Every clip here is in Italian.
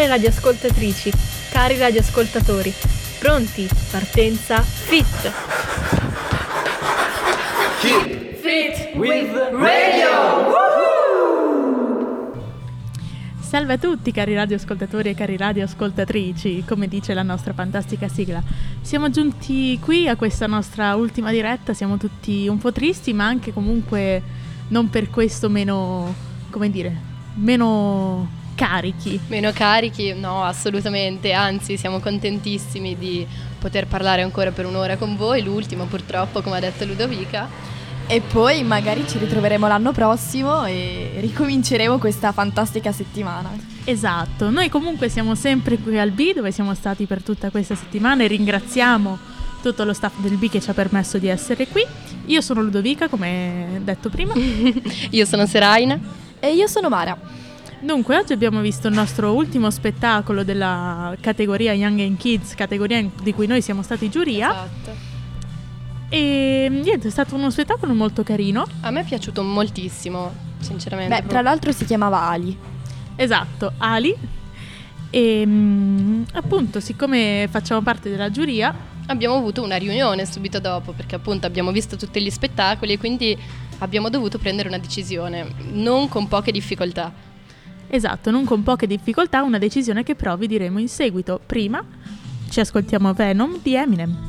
Care radioascoltatrici, cari radioascoltatori, pronti? Partenza Fit! Keep Fit with radio! Salve a tutti cari radioascoltatori e cari radioascoltatrici, come dice la nostra fantastica sigla. Siamo giunti qui a questa nostra ultima diretta, siamo tutti un po' tristi, ma anche comunque non per questo meno, come dire, meno carichi. Meno carichi? No, assolutamente, anzi siamo contentissimi di poter parlare ancora per un'ora con voi, l'ultima purtroppo, come ha detto Ludovica. E poi magari ci ritroveremo l'anno prossimo e ricominceremo questa fantastica settimana. Esatto, noi comunque siamo sempre qui al B dove siamo stati per tutta questa settimana e ringraziamo tutto lo staff del B che ci ha permesso di essere qui. Io sono Ludovica, come detto prima. Io sono Seraina. E io sono Mara. Dunque, oggi abbiamo visto il nostro ultimo spettacolo della categoria Young and Kids, categoria di cui noi siamo stati giuria. Esatto. E niente, è stato uno spettacolo molto carino. A me è piaciuto moltissimo, sinceramente. Beh, tra l'altro si chiamava Ali. Esatto, Ali. E mm, appunto, siccome facciamo parte della giuria, abbiamo avuto una riunione subito dopo perché appunto abbiamo visto tutti gli spettacoli e quindi abbiamo dovuto prendere una decisione, non con poche difficoltà. Esatto, non con poche difficoltà, una decisione che però vi diremo in seguito. Prima ci ascoltiamo Venom di Eminem.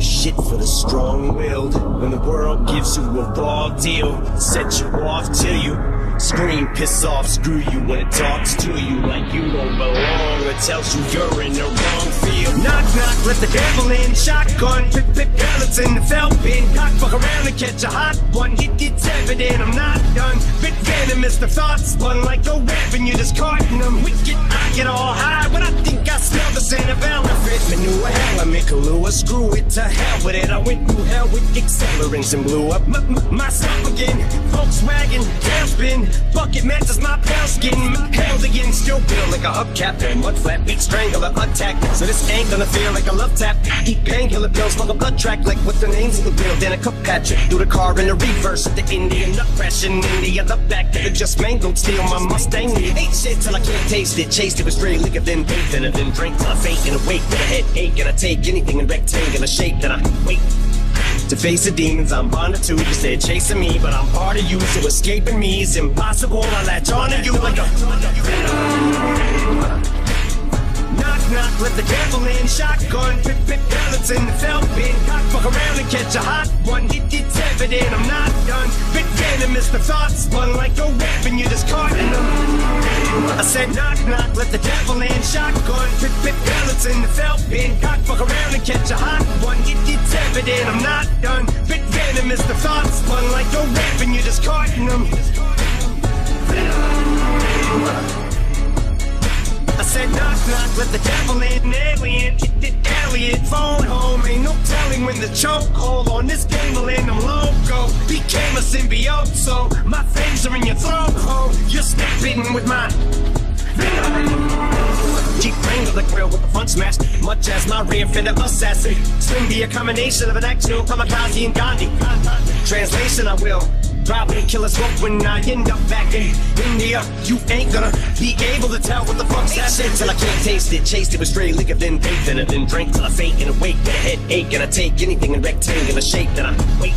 shit for the strong-willed. When the world gives you a raw deal, set you off till you scream, piss off, screw you when it talks to you like you don't belong or tells you you're in the wrong field. Knock knock, let the devil in. Shotgun, pip pip, pellets in the felt bin. Cock fuck around and catch a hot one. It, it's evident I'm not done. Bit venomous, the thoughts spun like a and you're just discarding them. Wicked, I get all high when I think I smell the scent of elephant manure. Hell, I make a Kahlua, screw it to hell with it. I went through hell with accelerants and blew up my, my, myself again. Volkswagen, tailspin, bucket matches my pale skin. Held again, still built like a hubcap. And mud flat, big strangler, attack. So this ain't gonna feel like a love tap. Eat painkiller pills, smoke a blood track like what the names of the bill. Then a cook Patrick do the car in the reverse of the Indian nut crash in India. The back the just mangled steel. My Mustang ate shit till I can't taste it. Chased it with straight liquor, then bathed in it, then drank till I faint and awake with a headache. And I take anything in rectangular shape, then I wait. To face the demons I'm bonded to, you they're chasing me, but I'm part of you, so escaping me is impossible. I latch on to you like a Knock, let the devil in. Shotgun, pip, pip, pellets in the felt bin. Cock, fuck around and catch a hot one. It, it's evident I'm not done. Bit venomous, the thoughts spun like a web and you're discarding them. I said knock, knock, let the devil in. Shotgun, pip, pip, pellets in the felt bin. Cock, fuck around and catch a hot one. It, it's evident I'm not done. Bit venomous, the thoughts spun like a and you're discarding them. I said knock knock, let the devil in, alien, hit the alien, phone home, ain't no telling when the chokehold on this game will end, I'm loco, became a symbiote, so my fangs are in your throat, ho, you're snapping with my Jeep Wrangler, the grill with the front smash, much as my rear fender assassin. Swing be a combination of an actual kamikaze and Gandhi. Translation, I will probably kill a smoke when I end up back in India. You ain't gonna be able to tell what the fuck's happening till I can't taste it. Chased it with straight liquor, then bathed in it, then drank till I faint and awake with a headache. And I take anything in rectangular shape, then I wait.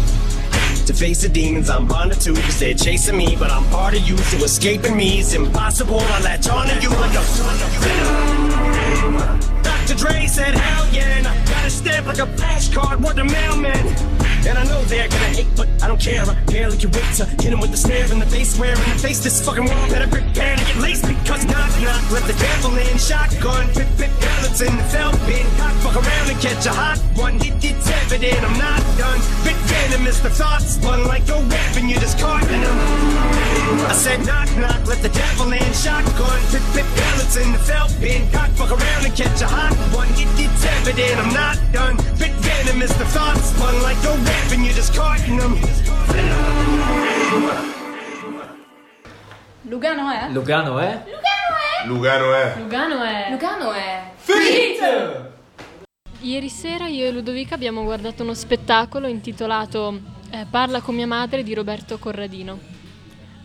To face the demons I'm bonded to Cause they're chasing me But I'm part of you So escaping me is impossible I latch on to you like a Dr. Dre said hell yeah And I got a stamp like a flashcard Word the mailman and I know they're gonna hate, but I don't care. I barely can wait to hit him with the snare in the face. Where in the face this fucking world better prepare to get laced because knock knock, let the devil in. Shotgun, pip pip, pellets in the felt bin. Cock fuck around and catch a hot one. It, it's evident I'm not done. Bit venomous, the thoughts spun like a web and you're discarding them. I said knock knock, let the devil in. Shotgun, pip pip, pellets in the felt bin. Cock fuck around and catch a hot one. It, it's evident I'm not done. Bit venomous, the thoughts spun like a web and you're discarding them. Lugano è? Lugano è? Lugano è. Lugano è... Lugano è... Ieri sera io e Ludovica abbiamo guardato uno spettacolo intitolato eh, Parla con mia madre di Roberto Corradino.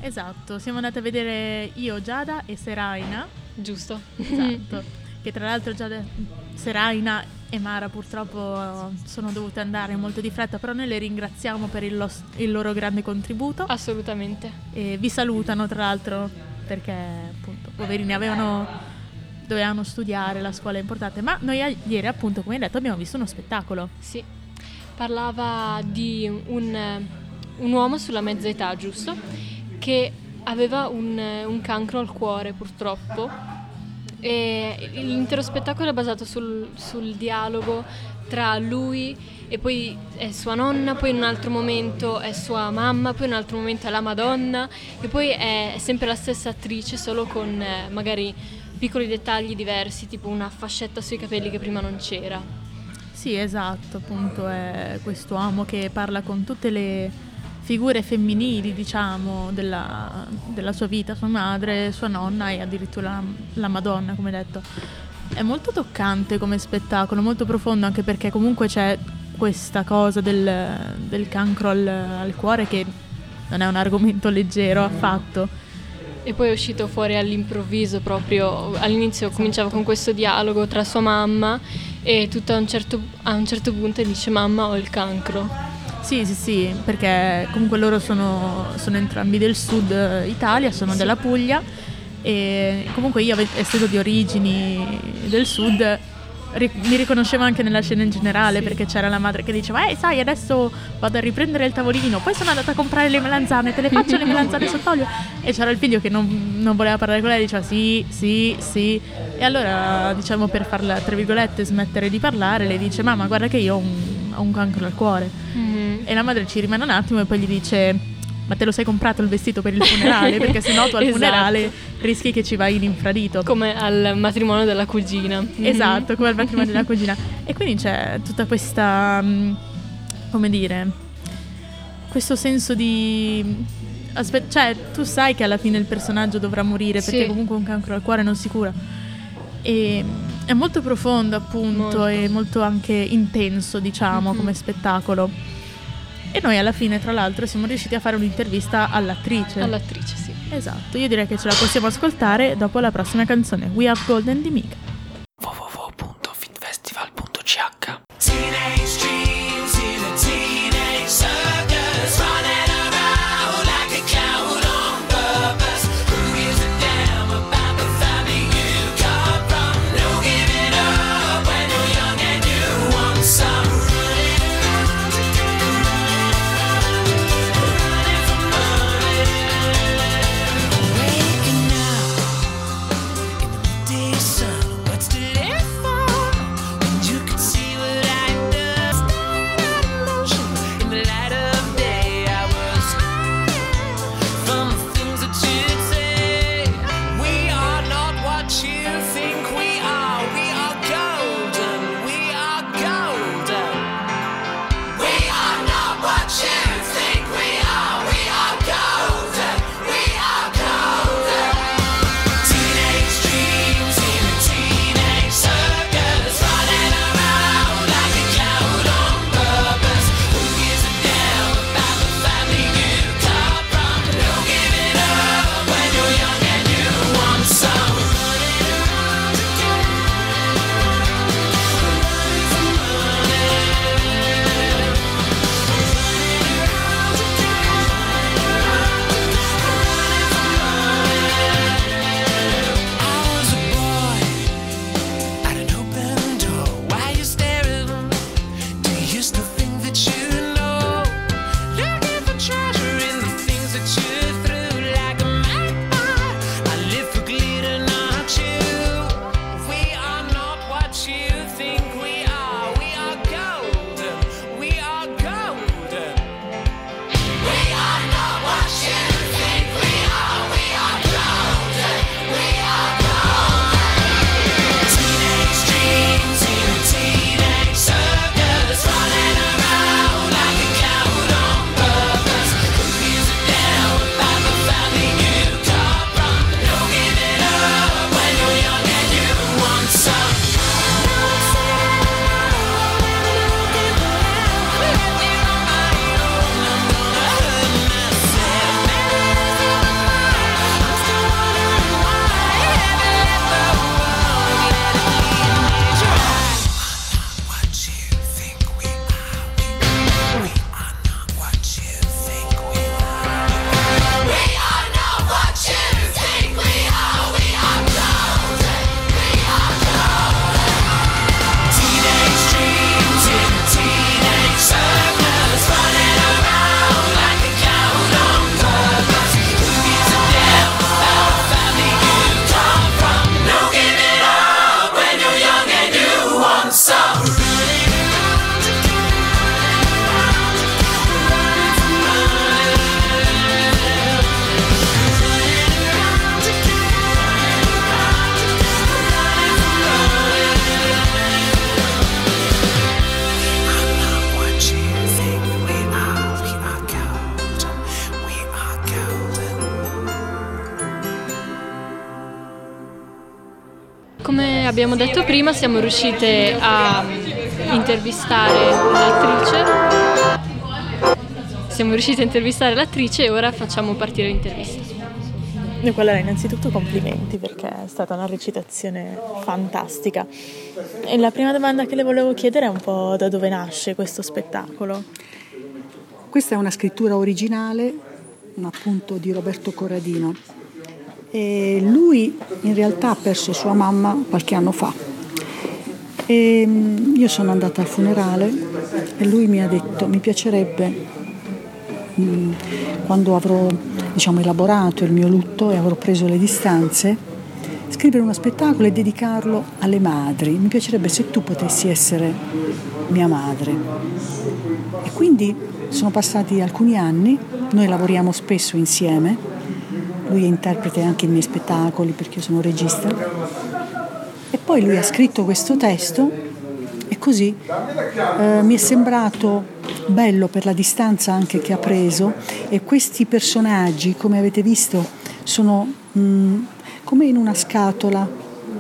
Esatto, siamo andati a vedere io, Giada e Seraina Giusto. Esatto. che tra l'altro già Seraina e Mara purtroppo sono dovute andare molto di fretta, però noi le ringraziamo per il, lo- il loro grande contributo. Assolutamente. E vi salutano tra l'altro perché appunto poverini avevano dovevano studiare, la scuola è importante, ma noi ieri appunto come hai detto abbiamo visto uno spettacolo. Sì, parlava di un, un uomo sulla mezza età, giusto? Che aveva un, un cancro al cuore purtroppo e l'intero spettacolo è basato sul, sul dialogo tra lui e poi è sua nonna, poi in un altro momento è sua mamma, poi in un altro momento è la Madonna e poi è sempre la stessa attrice solo con eh, magari piccoli dettagli diversi, tipo una fascetta sui capelli che prima non c'era. Sì, esatto, appunto è quest'uomo che parla con tutte le figure femminili, diciamo, della, della sua vita, sua madre, sua nonna e addirittura la, la Madonna, come detto. È molto toccante come spettacolo, molto profondo anche perché comunque c'è questa cosa del, del cancro al, al cuore che non è un argomento leggero affatto e poi è uscito fuori all'improvviso proprio, all'inizio cominciava con questo dialogo tra sua mamma e tutto a un certo, a un certo punto dice mamma ho il cancro. Sì, sì, sì, perché comunque loro sono, sono entrambi del sud Italia, sono sì. della Puglia e comunque io essendo di origini del sud mi riconoscevo anche nella scena in generale sì. perché c'era la madre che diceva eh sai adesso vado a riprendere il tavolino poi sono andata a comprare le melanzane te le faccio le melanzane sott'olio e c'era il figlio che non, non, voleva parlare con lei diceva sì sì sì e allora diciamo per farla tra virgolette smettere di parlare le dice mamma guarda che io ho un, ho un cancro al cuore mm-hmm. e la madre ci rimane un attimo e poi gli dice ma te lo sei comprato il vestito per il funerale? Perché se no tu al esatto. funerale rischi che ci vai in infradito. Come al matrimonio della cugina. Mhm. Esatto, come al matrimonio della cugina. E quindi c'è tutta questa, mm, come dire, questo senso di... Aspetta, cioè, tu sai che alla fine il personaggio dovrà morire perché sì. comunque un cancro al cuore non si cura. E è molto profondo appunto molto. e molto anche intenso diciamo mm-hmm. come spettacolo e noi alla fine, tra l'altro, siamo riusciti a fare un'intervista all'attrice. All'attrice, sì. Esatto, io direi che ce la possiamo ascoltare dopo la prossima canzone, We Have Golden di Mika. Prima, siamo riuscite a intervistare l'attrice. Siamo riusciti a intervistare l'attrice e ora facciamo partire l'intervista. Nicola, innanzitutto complimenti perché è stata una recitazione fantastica. E la prima domanda che le volevo chiedere è un po' da dove nasce questo spettacolo. Questa è una scrittura originale, appunto, di Roberto Corradino. E lui in realtà ha perso sua mamma qualche anno fa. E mm, io sono andata al funerale e lui mi ha detto mi piacerebbe quando avrò diciamo, elaborato il mio lutto e avrò preso le distanze, scrivere uno spettacolo e dedicarlo alle madri. Mi piacerebbe se tu potessi essere mia madre. E quindi sono passati alcuni anni, noi lavoriamo spesso insieme, lui interprete anche i miei spettacoli perché io sono regista, poi lui ha scritto questo testo e così eh, mi è sembrato bello per la distanza anche che ha preso e questi personaggi, come avete visto, sono mh, mm, come in una scatola,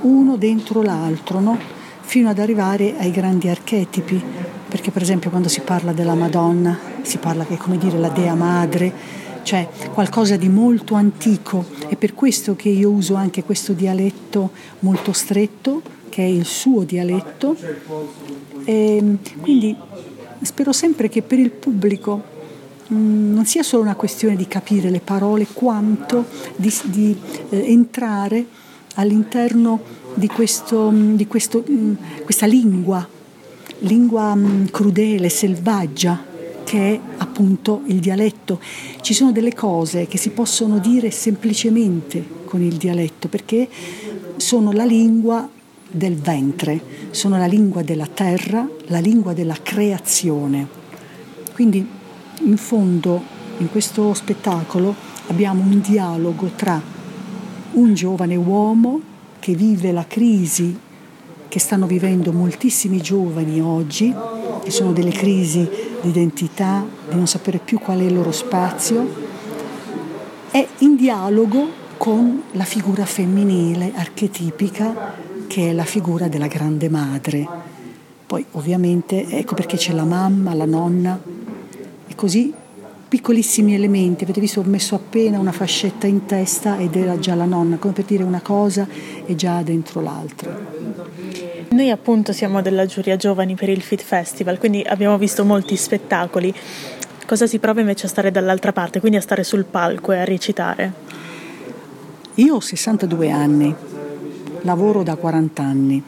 uno dentro l'altro, no? fino ad arrivare ai grandi archetipi, perché per esempio quando si parla della Madonna si parla che è come dire la Dea Madre, cioè qualcosa di molto antico, è per questo che io uso anche questo dialetto molto stretto, che è il suo dialetto, e quindi spero sempre che per il pubblico mm, non sia solo una questione di capire le parole, quanto di, di eh, entrare all'interno di, questo, mm, di questo, mh, mm, questa lingua, lingua mh, crudele, selvaggia, che è appunto il dialetto. Ci sono delle cose che si possono dire semplicemente con il dialetto, perché sono la lingua del ventre, sono la lingua della terra, la lingua della creazione. Quindi in fondo in questo spettacolo abbiamo un dialogo tra un giovane uomo che vive la crisi che stanno vivendo moltissimi giovani oggi, che sono delle crisi di identità, di non sapere più qual è il loro spazio, è in dialogo con la figura femminile archetipica che è la figura della grande madre. Poi ovviamente ecco perché c'è la mamma, la nonna e così piccolissimi elementi, avete visto ho messo appena una fascetta in testa ed era già la nonna, come per dire una cosa è già dentro l'altra. Noi appunto siamo della giuria giovani per il Fit Festival, quindi abbiamo visto molti spettacoli. Cosa si prova invece a stare dall'altra parte, quindi a stare sul palco e a recitare? Io ho 62 anni, lavoro da 40 anni.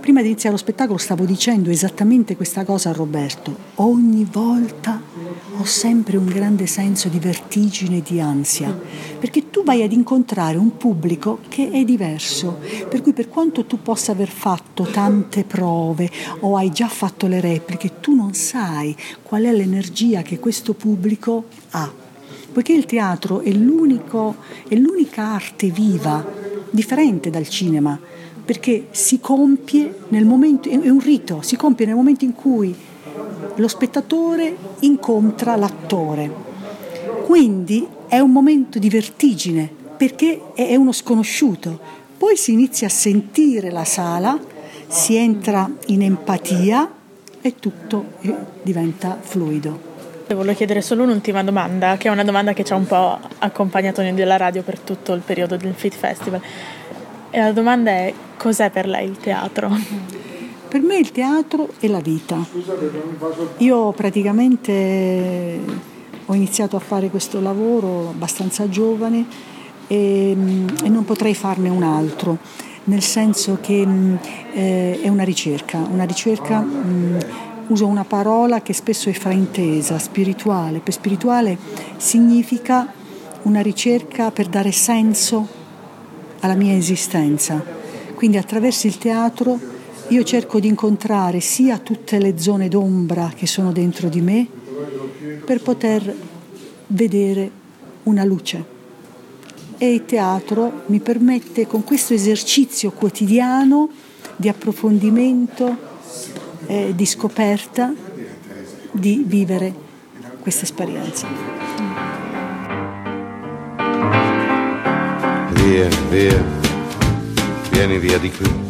Prima di iniziare lo spettacolo stavo dicendo esattamente questa cosa a Roberto. Ogni volta ho sempre un grande senso di vertigine e di ansia, perché tu vai ad incontrare un pubblico che è diverso, per cui per quanto tu possa aver fatto tante prove o hai già fatto le repliche, tu non sai qual è l'energia che questo pubblico ha. Poiché il teatro è, è l'unica arte viva, differente dal cinema, perché si compie nel momento, è un rito, si compie nel momento in cui lo spettatore incontra l'attore. Quindi è un momento di vertigine perché è uno sconosciuto. Poi si inizia a sentire la sala, si entra in empatia e tutto diventa fluido. Volevo chiedere solo un'ultima domanda, che è una domanda che ci ha un po' accompagnato nella radio per tutto il periodo del Fit Festival. E la domanda è cos'è per lei il teatro? Per me il teatro è la vita. Io praticamente ho iniziato a fare questo lavoro abbastanza giovane e, e non potrei farne un altro, nel senso che eh, è una ricerca, una ricerca, mh, uso una parola che spesso è fraintesa, spirituale. Per spirituale significa una ricerca per dare senso alla mia esistenza. Quindi attraverso il teatro io cerco di incontrare sia tutte le zone d'ombra che sono dentro di me per poter vedere una luce. E il teatro mi permette con questo esercizio quotidiano di approfondimento, eh, di scoperta, di vivere questa esperienza. via, via. vieni via di qui.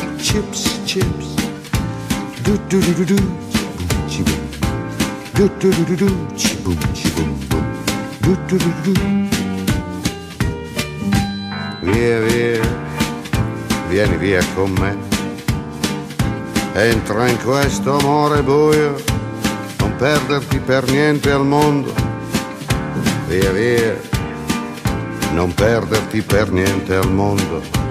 chips, chips. Do do do do do, chiboom, do do do do do, chiboom, chiboom, boom, do do do do do. Via, via, vieni via con me Entra in questo amore buio, non perderti per niente al mondo. Via via, non perderti per niente al mondo.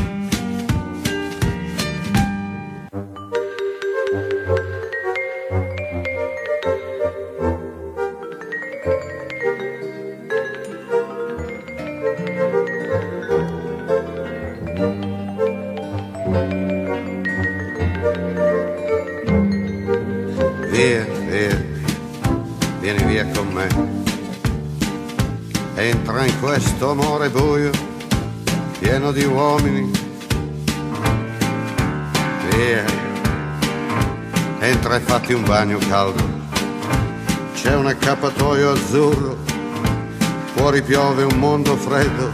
bagno caldo. C'è un accappatoio azzurro, fuori piove un mondo freddo.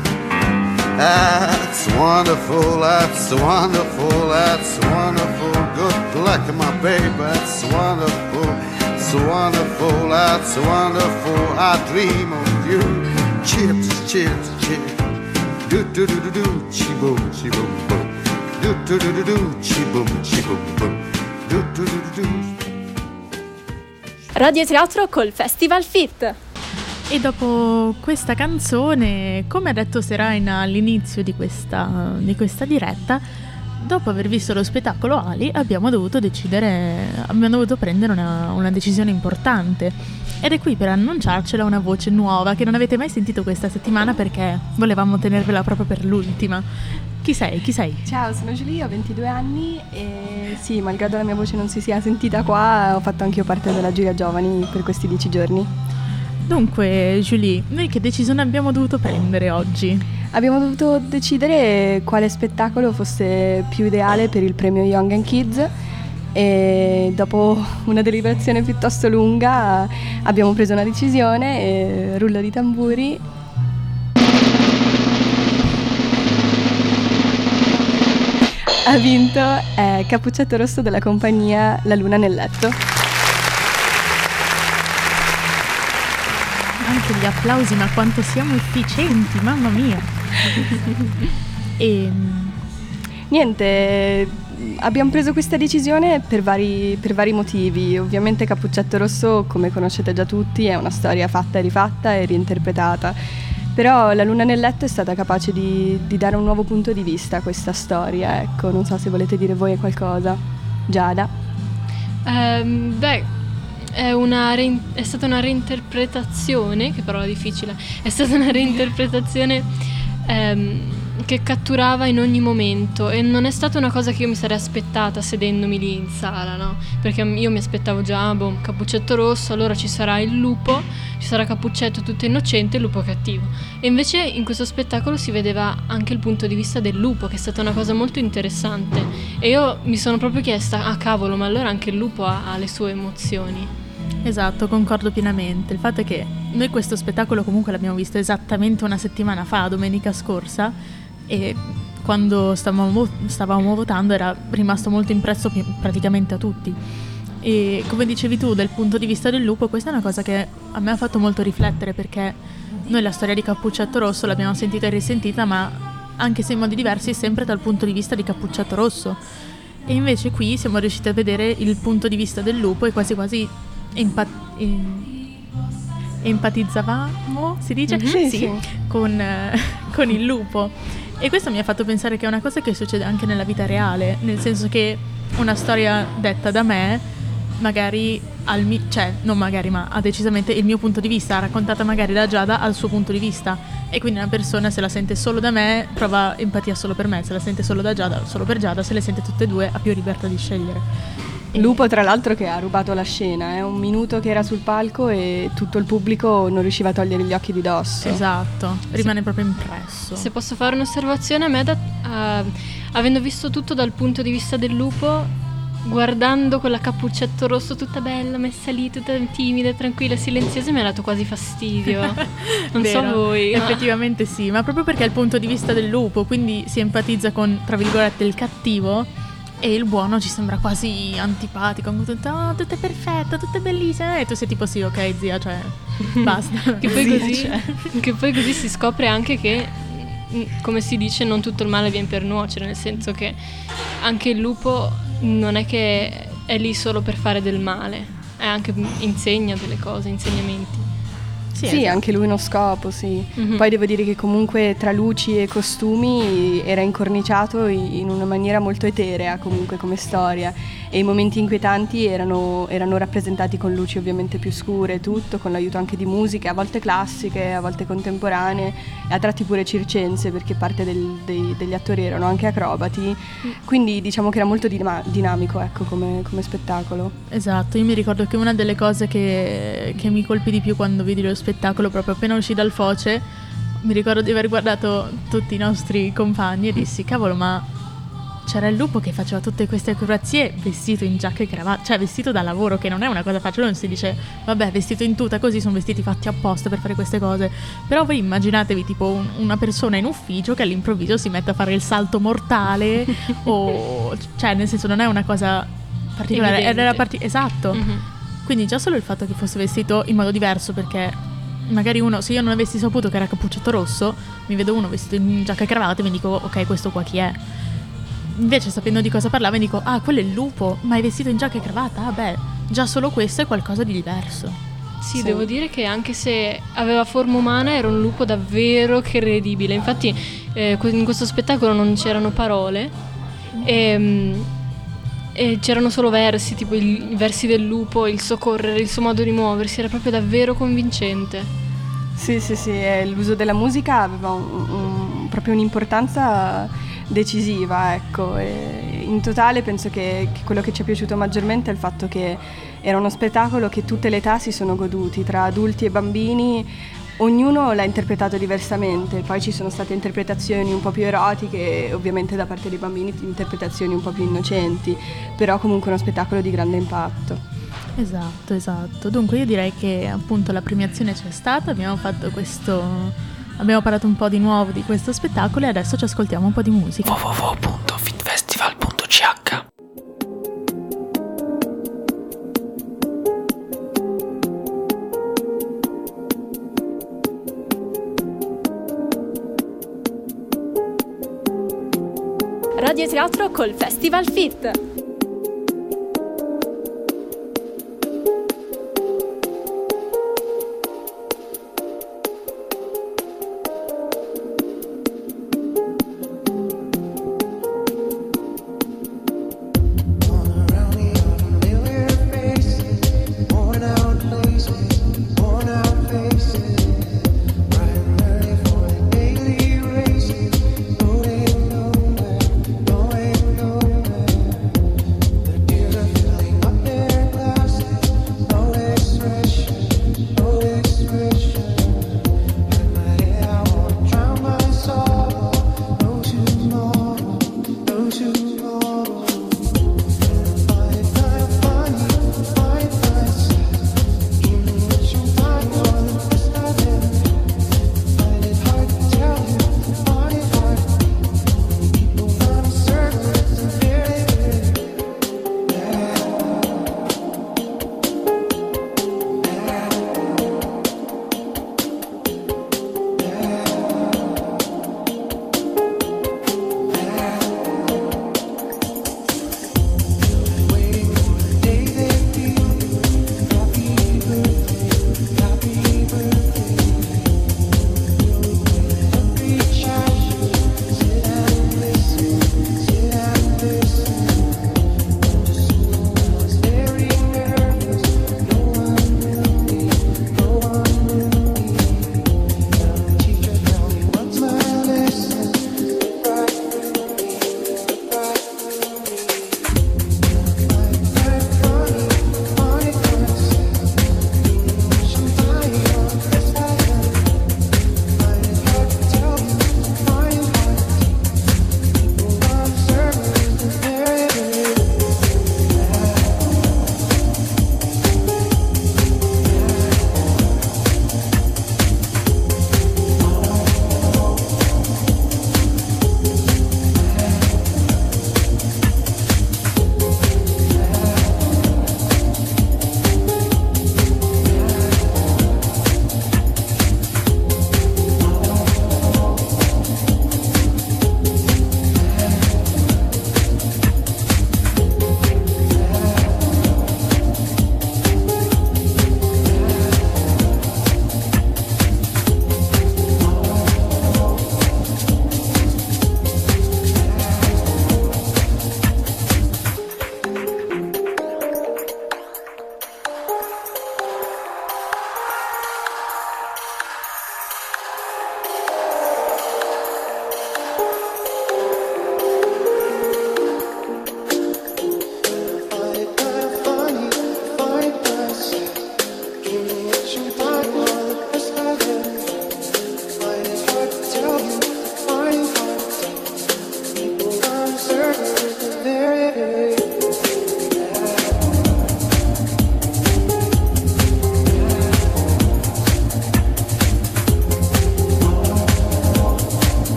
That's wonderful, that's wonderful, that's wonderful. Good luck, my baby, that's wonderful. It's wonderful, that's wonderful. I dream of you. Chips, chips, chips. Do do do do do, chi boom, chi boom. Do do do do do, chi boom, chi boom boom. Do do do do do. Radioteatro col Festival Fit. E dopo questa canzone, come ha detto Seraina all'inizio di questa, di questa diretta, dopo aver visto lo spettacolo Ali abbiamo dovuto decidere, abbiamo dovuto prendere una, una decisione importante. Ed è qui per annunciarcela una voce nuova che non avete mai sentito questa settimana perché volevamo tenervela proprio per l'ultima. Chi sei? Chi sei? Ciao, sono Giulia, ho 22 anni e sì, malgrado la mia voce non si sia sentita qua, ho fatto anche io parte della giuria giovani per questi dieci giorni. Dunque, Julie, noi che decisione abbiamo dovuto prendere oggi? Abbiamo dovuto decidere quale spettacolo fosse più ideale per il premio Young and Kids e dopo una deliberazione piuttosto lunga abbiamo preso una decisione rullo di tamburi. Ha vinto eh, Cappuccetto Rosso della compagnia La Luna nel letto. Anche gli applausi, ma quanto siamo efficienti, mamma mia! e Niente, abbiamo preso questa decisione per vari, per vari motivi. Ovviamente Cappuccetto Rosso, come conoscete già tutti, è una storia fatta e rifatta e reinterpretata. Però La Luna nel letto è stata capace di, di dare un nuovo punto di vista a questa storia. Ecco, non so se volete dire voi qualcosa. Giada? Ehm, beh, è, rein- è stata una reinterpretazione, che parola difficile, è stata una reinterpretazione ehm, che catturava in ogni momento e non è stata una cosa che io mi sarei aspettata sedendomi lì in sala, no? Perché io mi aspettavo già, boh, Cappuccetto Rosso, allora ci sarà il lupo, ci sarà Cappuccetto tutto innocente e il lupo cattivo. E invece in questo spettacolo si vedeva anche il punto di vista del lupo, che è stata una cosa molto interessante. E io mi sono proprio chiesta, ah cavolo, ma allora anche il lupo ha, ha le sue emozioni. Esatto, concordo pienamente. Il fatto è che noi questo spettacolo comunque l'abbiamo visto esattamente una settimana fa, domenica scorsa, e quando stavamo, stavamo votando era rimasto molto impresso praticamente a tutti. E come dicevi tu, dal punto di vista del lupo, questa è una cosa che a me ha fatto molto riflettere perché noi la storia di Cappuccetto Rosso l'abbiamo sentita e risentita, ma anche se in modi diversi, sempre dal punto di vista di Cappuccetto Rosso. E invece qui siamo riusciti a vedere il punto di vista del lupo e quasi quasi empat- em- empatizzavamo, si dice? Mhm. Sì, sì, sì. Con, eh, con il lupo. E questo mi ha fatto pensare che è una cosa che succede anche nella vita reale, nel senso che una storia detta da me, magari al mi- cioè non magari, ma ha decisamente il mio punto di vista, raccontata magari da Giada al suo punto di vista. E quindi una persona se la sente solo da me prova empatia solo per me, se la sente solo da Giada, solo per Giada, se le sente tutte e due ha più libertà di scegliere. Lupo, tra l'altro, che ha rubato la scena, è un minuto che era sul palco e tutto il pubblico non riusciva a togliere gli occhi di dosso. Esatto, rimane proprio impresso. Se posso fare un'osservazione, a me, da- eh, avendo visto tutto dal punto di vista del lupo, guardando quella cappuccetto rosso tutta bella, messa lì, tutta timida, tranquilla, silenziosa, mi ha dato quasi fastidio. Non so voi. ma- Effettivamente sì, ma proprio perché è il punto di vista del lupo, quindi si empatizza con, tra virgolette, il cattivo e il buono ci sembra quasi antipatico, con tutto, oh, tutto è perfetto, tutto è bellissimo, e tu sei tipo sì, ok zia, cioè, basta. Che poi, Zia, così, cioè. che poi così si scopre anche che, mm, come si dice, non tutto il male viene per nuocere, nel senso che anche il lupo non è che è lì solo per fare del male, è anche insegna delle cose, insegnamenti. Sì, Sì, esatto. anche lui uno scopo, sì. Mhm. Poi devo dire che comunque tra luci e costumi era incorniciato in una maniera molto eterea comunque come storia e i momenti inquietanti erano, erano rappresentati con luci ovviamente più scure e tutto, con l'aiuto anche di musiche, a volte classiche, a volte contemporanee e a tratti pure circense perché parte del- dei- degli attori erano anche acrobati, quindi diciamo che era molto dinama- dinamico ecco, come, come spettacolo. Esatto, io mi ricordo che una delle cose che, che mi colpì di più quando vidi lo spettacolo, proprio appena uscì dal foce, mi ricordo di aver guardato tutti i nostri compagni e dissi, cavolo, ma c'era il lupo che faceva tutte queste acrobazie vestito in giacca e cravatta, cioè vestito da lavoro, che non è una cosa facile, non si dice, vabbè, vestito in tuta, così sono vestiti fatti apposta per fare queste cose. Però voi immaginatevi tipo un- una persona in ufficio che all'improvviso si mette a fare il salto mortale o... cioè nel senso non è una cosa particolare, Evidente. era parti- esatto. Mhm. Quindi già solo il fatto che fosse vestito in modo diverso, perché magari uno, se io non avessi saputo che era cappuccetto rosso, mi vedo uno vestito in giacca e cravatta e mi dico, ok, questo qua chi è? Invece sapendo di cosa parlava mi dico, ah, quello è il lupo, ma è vestito in giacca e cravatta? Ah beh, già solo questo è qualcosa di diverso. Sì, Sì. devo dire che anche se aveva forma umana era un lupo davvero credibile. Infatti eh, in questo spettacolo non c'erano parole e, mm, e c'erano solo versi, tipo il- i versi del lupo, il suo correre, il suo modo di muoversi, era proprio davvero convincente. Sì, sì, sì, l'uso della musica aveva un- un- proprio un'importanza decisiva, ecco. In totale penso che, che quello che ci è piaciuto maggiormente è il fatto che era uno spettacolo che tutte le età si sono goduti, tra adulti e bambini. Ognuno l'ha interpretato diversamente, poi ci sono state interpretazioni un po' più erotiche, ovviamente da parte dei bambini interpretazioni un po' più innocenti, però comunque uno spettacolo di grande impatto. Esatto, esatto. Dunque io direi che appunto la premiazione c'è stata, abbiamo fatto questo... Abbiamo parlato un po' di nuovo di questo spettacolo e adesso ci ascoltiamo un po' di musica. www.fitfestival.ch Teatro col Festival Fit.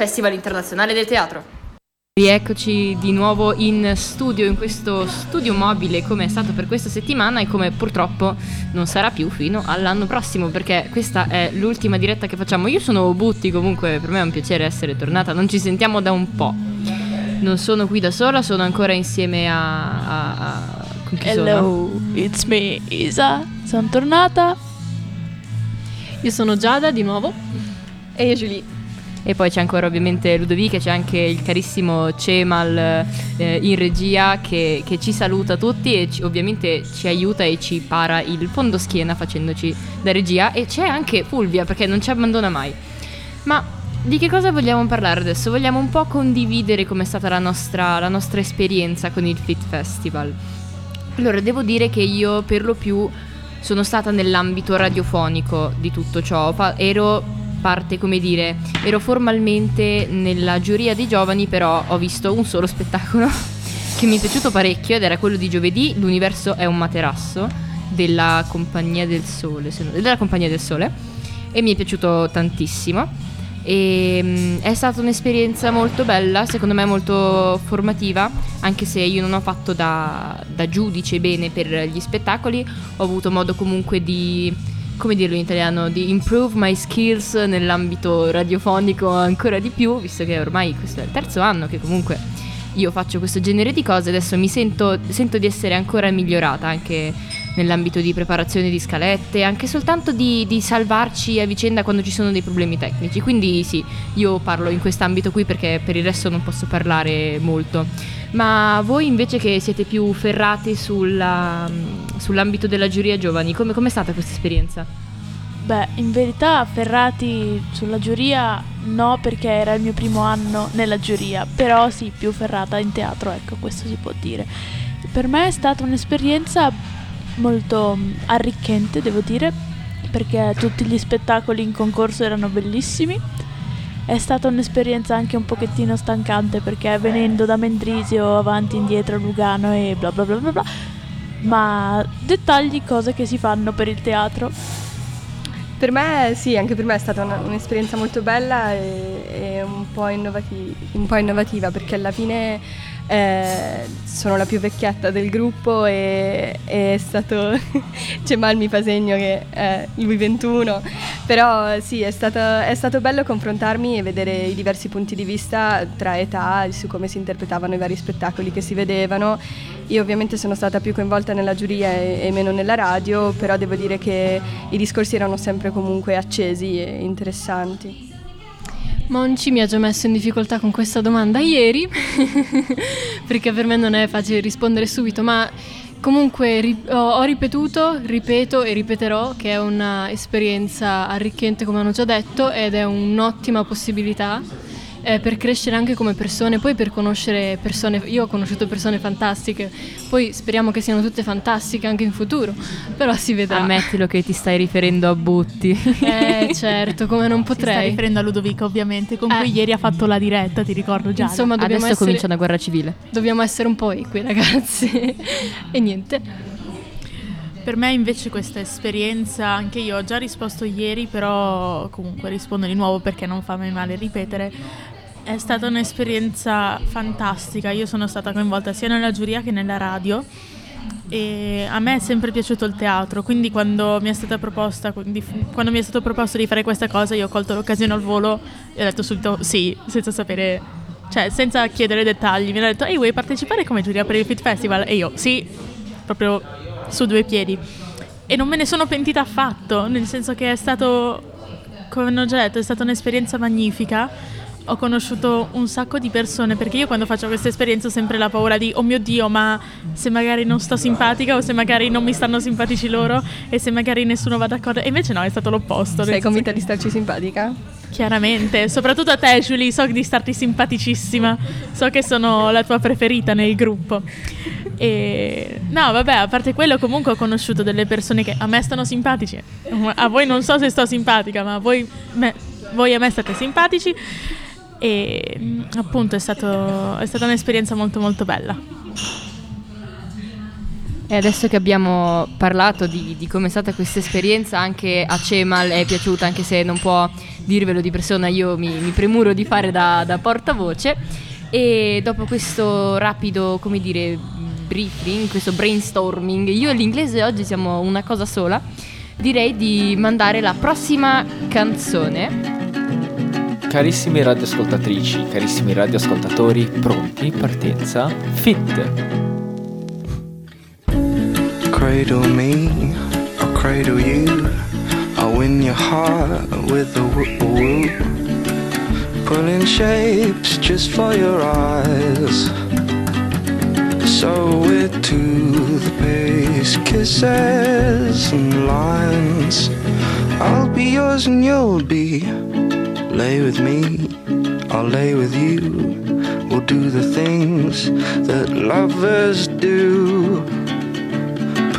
Festival Internazionale del Teatro. Rieccoci di nuovo in studio, in questo studio mobile come è stato per questa settimana e come purtroppo non sarà più fino all'anno prossimo perché questa è l'ultima diretta che facciamo. Io sono Butti, comunque per me è un piacere essere tornata, non ci sentiamo da un po'. Non sono qui da sola, sono ancora insieme a... a, a con chi Hello, sono? it's me, Isa. Sono tornata. Io sono Giada di nuovo. E io Julie. E poi c'è ancora ovviamente Ludovica, c'è anche il carissimo Cemal eh, in regia che, che, ci saluta tutti e ci, ovviamente ci aiuta e ci para il fondo schiena facendoci da regia e c'è anche Fulvia perché non ci abbandona mai. Ma di che cosa vogliamo parlare adesso? Vogliamo un po' condividere com'è stata la nostra, la nostra esperienza con il Fit Festival. Allora, devo dire che io per lo più sono stata nell'ambito radiofonico di tutto ciò, ero parte, come dire, ero formalmente nella giuria dei giovani, però ho visto un solo spettacolo che mi è piaciuto parecchio ed era quello di giovedì, L'universo è un materasso della Compagnia del Sole, della Compagnia del Sole e mi è piaciuto tantissimo. E, um, è stata un'esperienza molto bella, secondo me molto formativa, anche se io non ho fatto da, da giudice bene per gli spettacoli, ho avuto modo comunque di come dirlo in italiano, di improve my skills nell'ambito radiofonico ancora di più, visto che ormai questo è il terzo anno che comunque io faccio questo genere di cose, adesso mi sento, sento di essere ancora migliorata anche nell'ambito di preparazione di scalette, anche soltanto di, di, salvarci a vicenda quando ci sono dei problemi tecnici. Quindi sì, io parlo in quest'ambito qui perché per il resto non posso parlare molto. Ma voi invece che siete più ferrati sulla, sull'ambito della giuria giovani, come è stata questa esperienza? Beh, in verità ferrati sulla giuria no perché era il mio primo anno nella giuria, però sì, più ferrata in teatro, ecco, questo si può dire. Per me è stata un'esperienza molto arricchente, devo dire, perché tutti gli spettacoli in concorso erano bellissimi è stata un'esperienza anche un pochettino stancante perché venendo da Mendrisio avanti indietro Lugano e bla bla bla bla bla ma dettagli, cose che si fanno per il teatro. Per me sì, anche per me è stata una, un'esperienza molto bella e, e un, po innovati- un po' innovativa perché alla fine eh, sono la più vecchietta del gruppo e, e è stato mi fa segno che è lui 21 però sì è stato, è stato, bello confrontarmi e vedere i diversi punti di vista tra età su come si interpretavano i vari spettacoli che si vedevano. Io ovviamente sono stata più coinvolta nella giuria e, e meno nella radio però devo dire che i discorsi erano sempre comunque accesi e interessanti Monci mi ha già messo in difficoltà con questa domanda ieri, perché per me non è facile rispondere subito, ma comunque ri- ho, ripetuto, ripeto e ripeterò che è un'esperienza arricchente, come hanno già detto, ed è un'ottima possibilità eh, per crescere anche come persone, poi per conoscere persone, io ho conosciuto persone fantastiche, poi speriamo che siano tutte fantastiche anche in futuro, però si vedrà. Ammettilo che ti stai riferendo a Butti. Eh certo, come non potrei. Si sta riferendo a Ludovica ovviamente, con eh. cui ieri ha fatto la diretta, ti ricordo già. Insomma, adesso essere, comincia una guerra civile. Dobbiamo essere un po' equi ragazzi. e niente. Per me invece questa esperienza, anche io ho già risposto ieri, però comunque rispondo di nuovo perché non fa mai male ripetere, è stata un'esperienza fantastica, io sono stata coinvolta sia nella giuria che nella radio e a me è sempre piaciuto il teatro, quindi quando mi è proposta, quando mi è stato proposto di fare questa cosa io ho colto l'occasione al volo e ho detto subito sì, senza sapere, cioè senza chiedere dettagli, mi hanno detto ehi vuoi partecipare come giuria per il Fit Festival? E io sì, proprio su due piedi. E non me ne sono pentita affatto, nel senso che è stato, come ho già detto, è stata un'esperienza magnifica. Ho conosciuto un sacco di persone perché io quando faccio questa esperienza ho sempre la paura di oh mio dio ma se magari non sto simpatica o se magari non mi stanno simpatici loro e se magari nessuno va d'accordo. E invece no è stato l'opposto sei convinta di starci simpatica? Chiaramente. Soprattutto a te Julie. So di starti simpaticissima. So che sono la tua preferita nel gruppo. E no vabbè a parte quello comunque ho conosciuto delle persone che a me stanno simpatici. A voi non so se sto simpatica ma voi, me, voi a me state simpatici. E appunto è, stato, è stata un'esperienza molto molto bella. E adesso che abbiamo parlato di, di come è stata questa esperienza, anche a Cemal è piaciuta, anche se non può dirvelo di persona, io mi, mi premuro di fare da, da portavoce. E dopo questo rapido, come dire, briefing, questo brainstorming, io e l'inglese oggi siamo una cosa sola, direi di mandare la prossima canzone. Carissimi radioascoltatrici, carissimi radioascoltatori, pronti? Partenza? Fit! Cradle me, I'll cradle you. I'll win your heart with a woo woo. Pulling shapes just for your eyes. So we're to the pace, kisses and lines. I'll be yours and you'll be. Lay with me, I'll lay with you. We'll do the things that lovers do.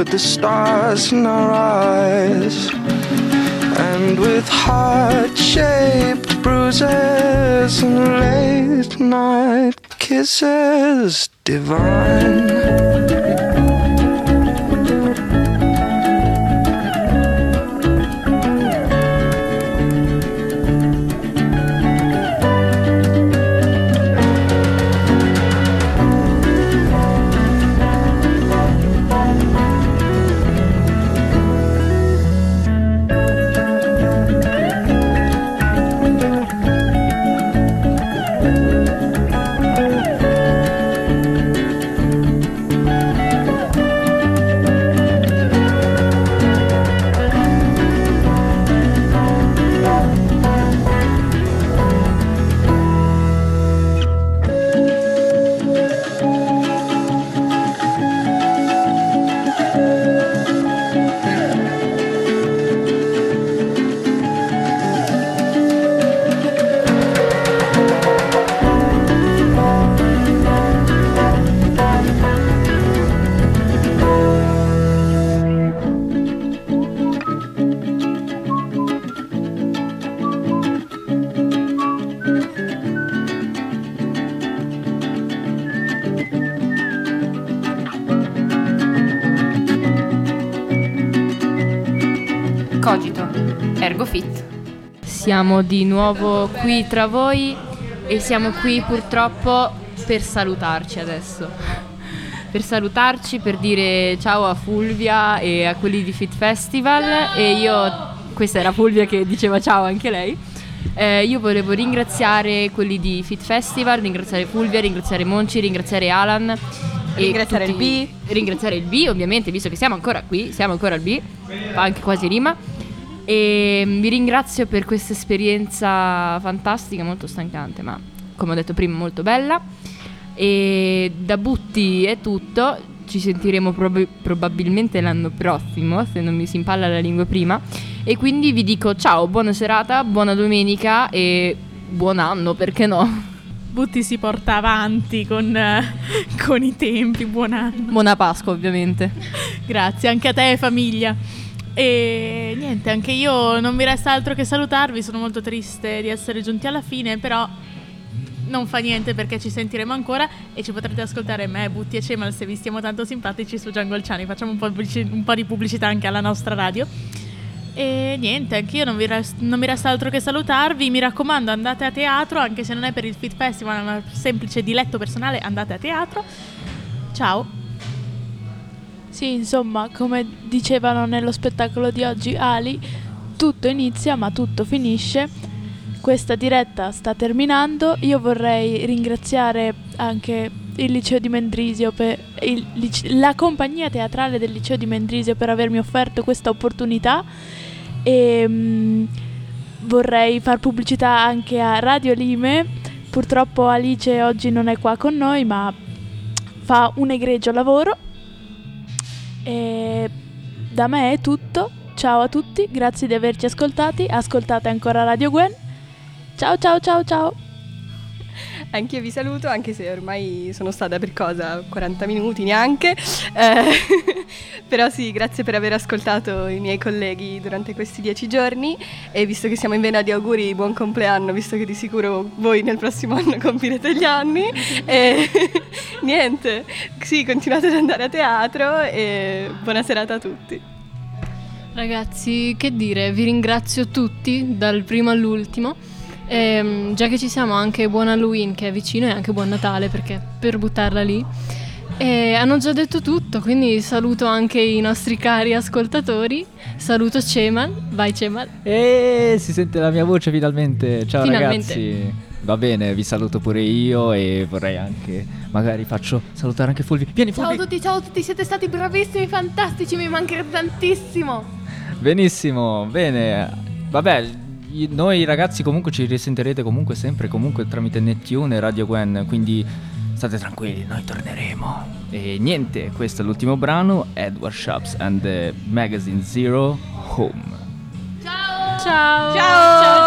Put the stars in our eyes. And with heart shaped bruises and late night kisses divine. Siamo di nuovo qui tra voi e siamo qui purtroppo per salutarci adesso. Per salutarci, per dire ciao a Fulvia e a quelli di Fit Festival e io, questa era Fulvia che diceva ciao anche lei. Eh, io volevo ringraziare quelli di Fit Festival, ringraziare Fulvia, ringraziare Monci, ringraziare Alan. Ringraziare il tutti- Ringraziare il B, ovviamente, visto che siamo ancora qui, siamo ancora al B, fa anche quasi rima. E vi ringrazio per questa esperienza fantastica, molto stancante, ma come ho detto prima molto bella. E da Butti è tutto, ci sentiremo prob- probabilmente l'anno prossimo, se non mi si impalla la lingua prima. E quindi vi dico ciao, buona serata, buona domenica e buon anno, perché no? Butti si porta avanti con, con i tempi, buon anno. Buona Pasqua, ovviamente. Grazie, anche a te famiglia. E niente, anche io non mi resta altro che salutarvi, sono molto triste di essere giunti alla fine, però non fa niente perché ci sentiremo ancora e ci potrete ascoltare me, Butti e Cemal se vi stiamo tanto simpatici su Giangolciani, facciamo un po', pubblici- un po' di pubblicità anche alla nostra radio. E niente, anche io non, rest- non mi resta altro che salutarvi, mi raccomando andate a teatro, anche se non è per il Fit Festival, ma un semplice diletto personale, andate a teatro. Ciao! Sì, insomma, come dicevano nello spettacolo di oggi Ali, tutto inizia ma tutto finisce. Questa diretta sta terminando. Io vorrei ringraziare anche il liceo di Mendrisio, per, il la compagnia teatrale del liceo di Mendrisio per avermi offerto questa opportunità e mm, vorrei far pubblicità anche a Radio Lime. Purtroppo Alice oggi non è qua con noi, ma fa un egregio lavoro. E da me è tutto. Ciao a tutti, grazie di averci ascoltati. Ascoltate ancora Radio Gwen. Ciao ciao ciao ciao. Anch'io vi saluto, anche se ormai sono stata per cosa 40 minuti neanche. Eh, però sì, grazie per aver ascoltato i miei colleghi durante questi dieci giorni e visto che siamo in vena di auguri, buon compleanno, visto che di sicuro voi nel prossimo anno compirete gli anni. E niente, sì, continuate ad andare a teatro e buona serata a tutti. Ragazzi, che dire, vi ringrazio tutti, dal primo all'ultimo. Ehm, già che ci siamo, anche buon Halloween che è vicino e anche buon Natale perché per buttarla lì. E hanno già detto tutto, quindi saluto anche i nostri cari ascoltatori. Saluto Cemal, vai Cemal. E si sente la mia voce finalmente. Ciao Finalmente. ragazzi. Va bene, vi saluto pure io e vorrei anche, magari faccio salutare anche Fulvi. Vieni Ciao a Fulvi. tutti, ciao a tutti, siete stati bravissimi, fantastici, mi mancherete tantissimo. Benissimo, bene. Vabbè, noi ragazzi comunque ci risentirete comunque sempre comunque tramite Nettune e Radio Gwen, quindi state tranquilli, noi torneremo. E niente, questo è l'ultimo brano, Edward Shops and the Magazine Zero Home. Ciao! Ciao! Ciao ciao!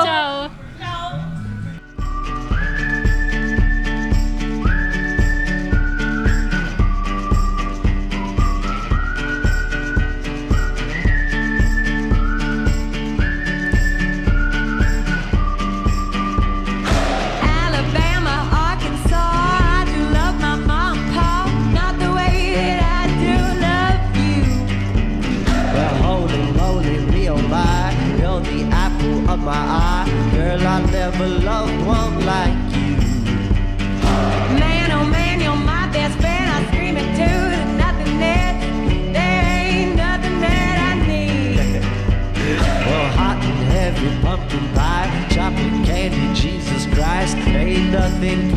My eye. Girl, I never loved one like you. Man, oh man, you're my best friend. I scream it too. There's nothing that, there ain't nothing that I need. Well, hot and heavy pumpkin pie, chocolate candy, Jesus Christ. Ain't nothing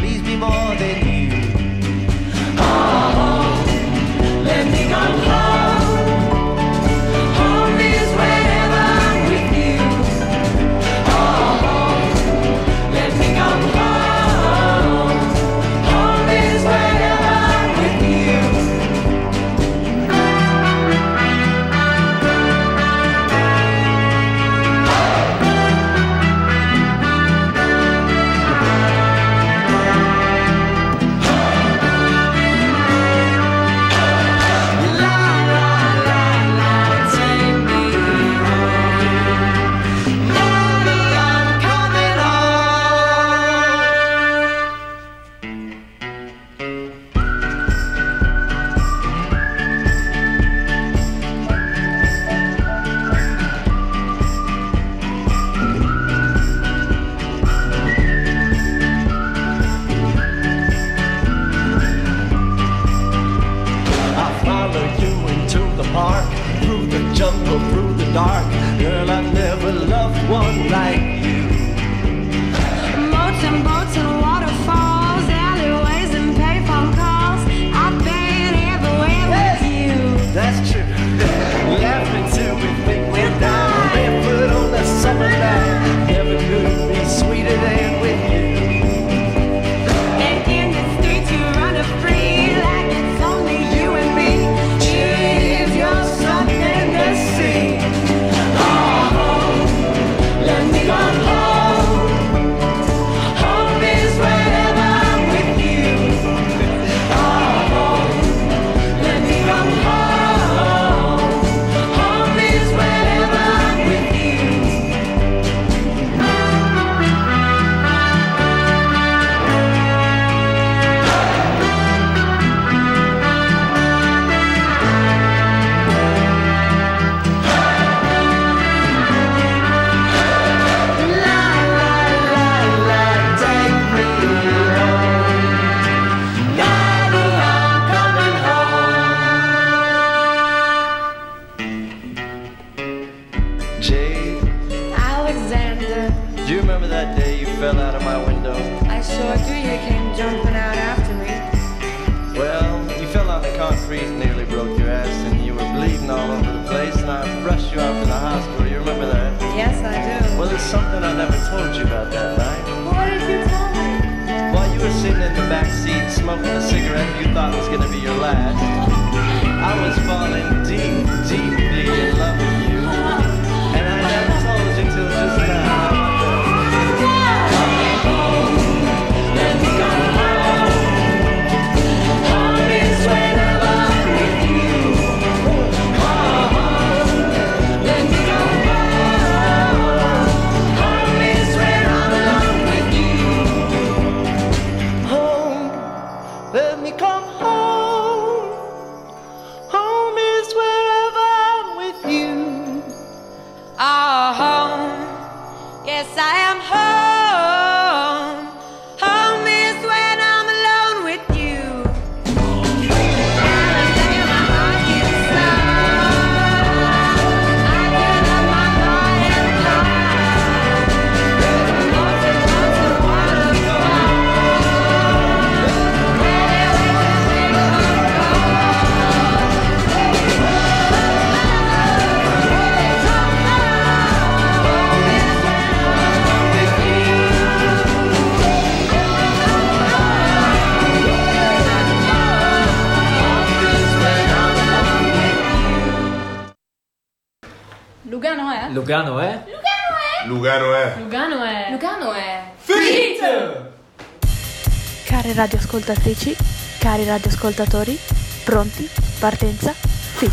radioascoltatrici, cari radioascoltatori, pronti? Partenza, fit!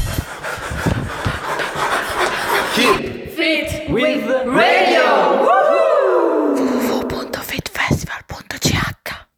Keep fit with radio!